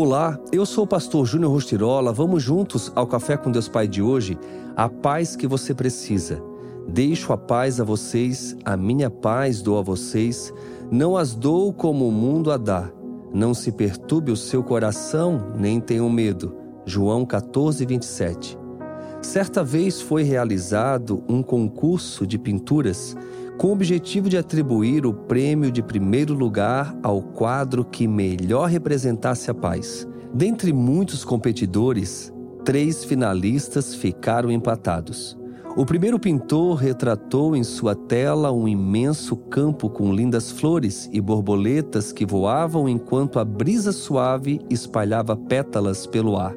Olá, eu sou o pastor Júnior Rostirola. Vamos juntos ao Café com Deus Pai de hoje? A paz que você precisa. Deixo a paz a vocês, a minha paz dou a vocês. Não as dou como o mundo a dá. Não se perturbe o seu coração, nem tenham medo. João 14, 27. Certa vez foi realizado um concurso de pinturas com o objetivo de atribuir o prêmio de primeiro lugar ao quadro que melhor representasse a paz. Dentre muitos competidores, três finalistas ficaram empatados. O primeiro pintor retratou em sua tela um imenso campo com lindas flores e borboletas que voavam enquanto a brisa suave espalhava pétalas pelo ar,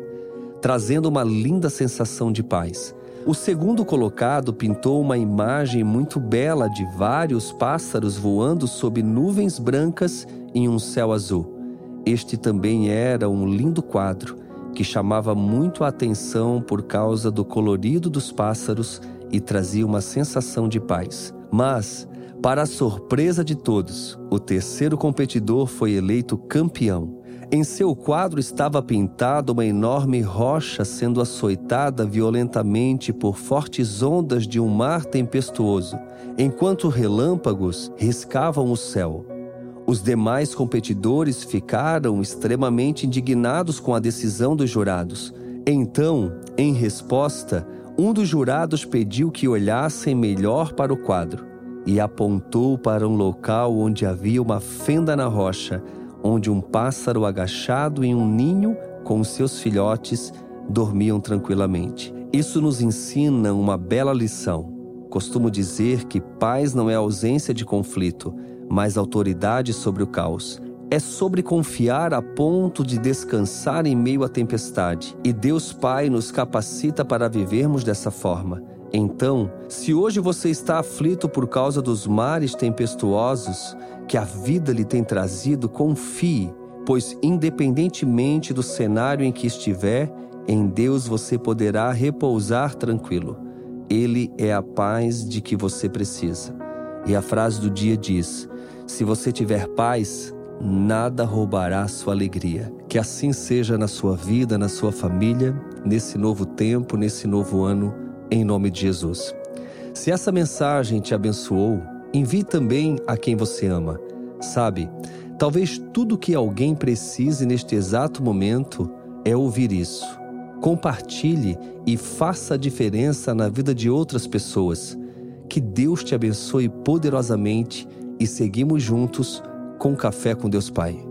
trazendo uma linda sensação de paz. O segundo colocado pintou uma imagem muito bela de vários pássaros voando sob nuvens brancas em um céu azul. Este também era um lindo quadro que chamava muito a atenção por causa do colorido dos pássaros e trazia uma sensação de paz. Mas, para a surpresa de todos, o terceiro competidor foi eleito campeão. Em seu quadro estava pintada uma enorme rocha sendo açoitada violentamente por fortes ondas de um mar tempestuoso, enquanto relâmpagos riscavam o céu. Os demais competidores ficaram extremamente indignados com a decisão dos jurados. Então, em resposta, um dos jurados pediu que olhassem melhor para o quadro e apontou para um local onde havia uma fenda na rocha onde um pássaro agachado em um ninho com seus filhotes dormiam tranquilamente. Isso nos ensina uma bela lição. Costumo dizer que paz não é ausência de conflito, mas autoridade sobre o caos. É sobre confiar a ponto de descansar em meio à tempestade. E Deus Pai nos capacita para vivermos dessa forma. Então, se hoje você está aflito por causa dos mares tempestuosos que a vida lhe tem trazido, confie, pois, independentemente do cenário em que estiver, em Deus você poderá repousar tranquilo. Ele é a paz de que você precisa. E a frase do dia diz: Se você tiver paz, nada roubará sua alegria. Que assim seja na sua vida, na sua família, nesse novo tempo, nesse novo ano em nome de Jesus. Se essa mensagem te abençoou, envie também a quem você ama. Sabe, talvez tudo que alguém precise neste exato momento é ouvir isso. Compartilhe e faça a diferença na vida de outras pessoas. Que Deus te abençoe poderosamente e seguimos juntos com Café com Deus Pai.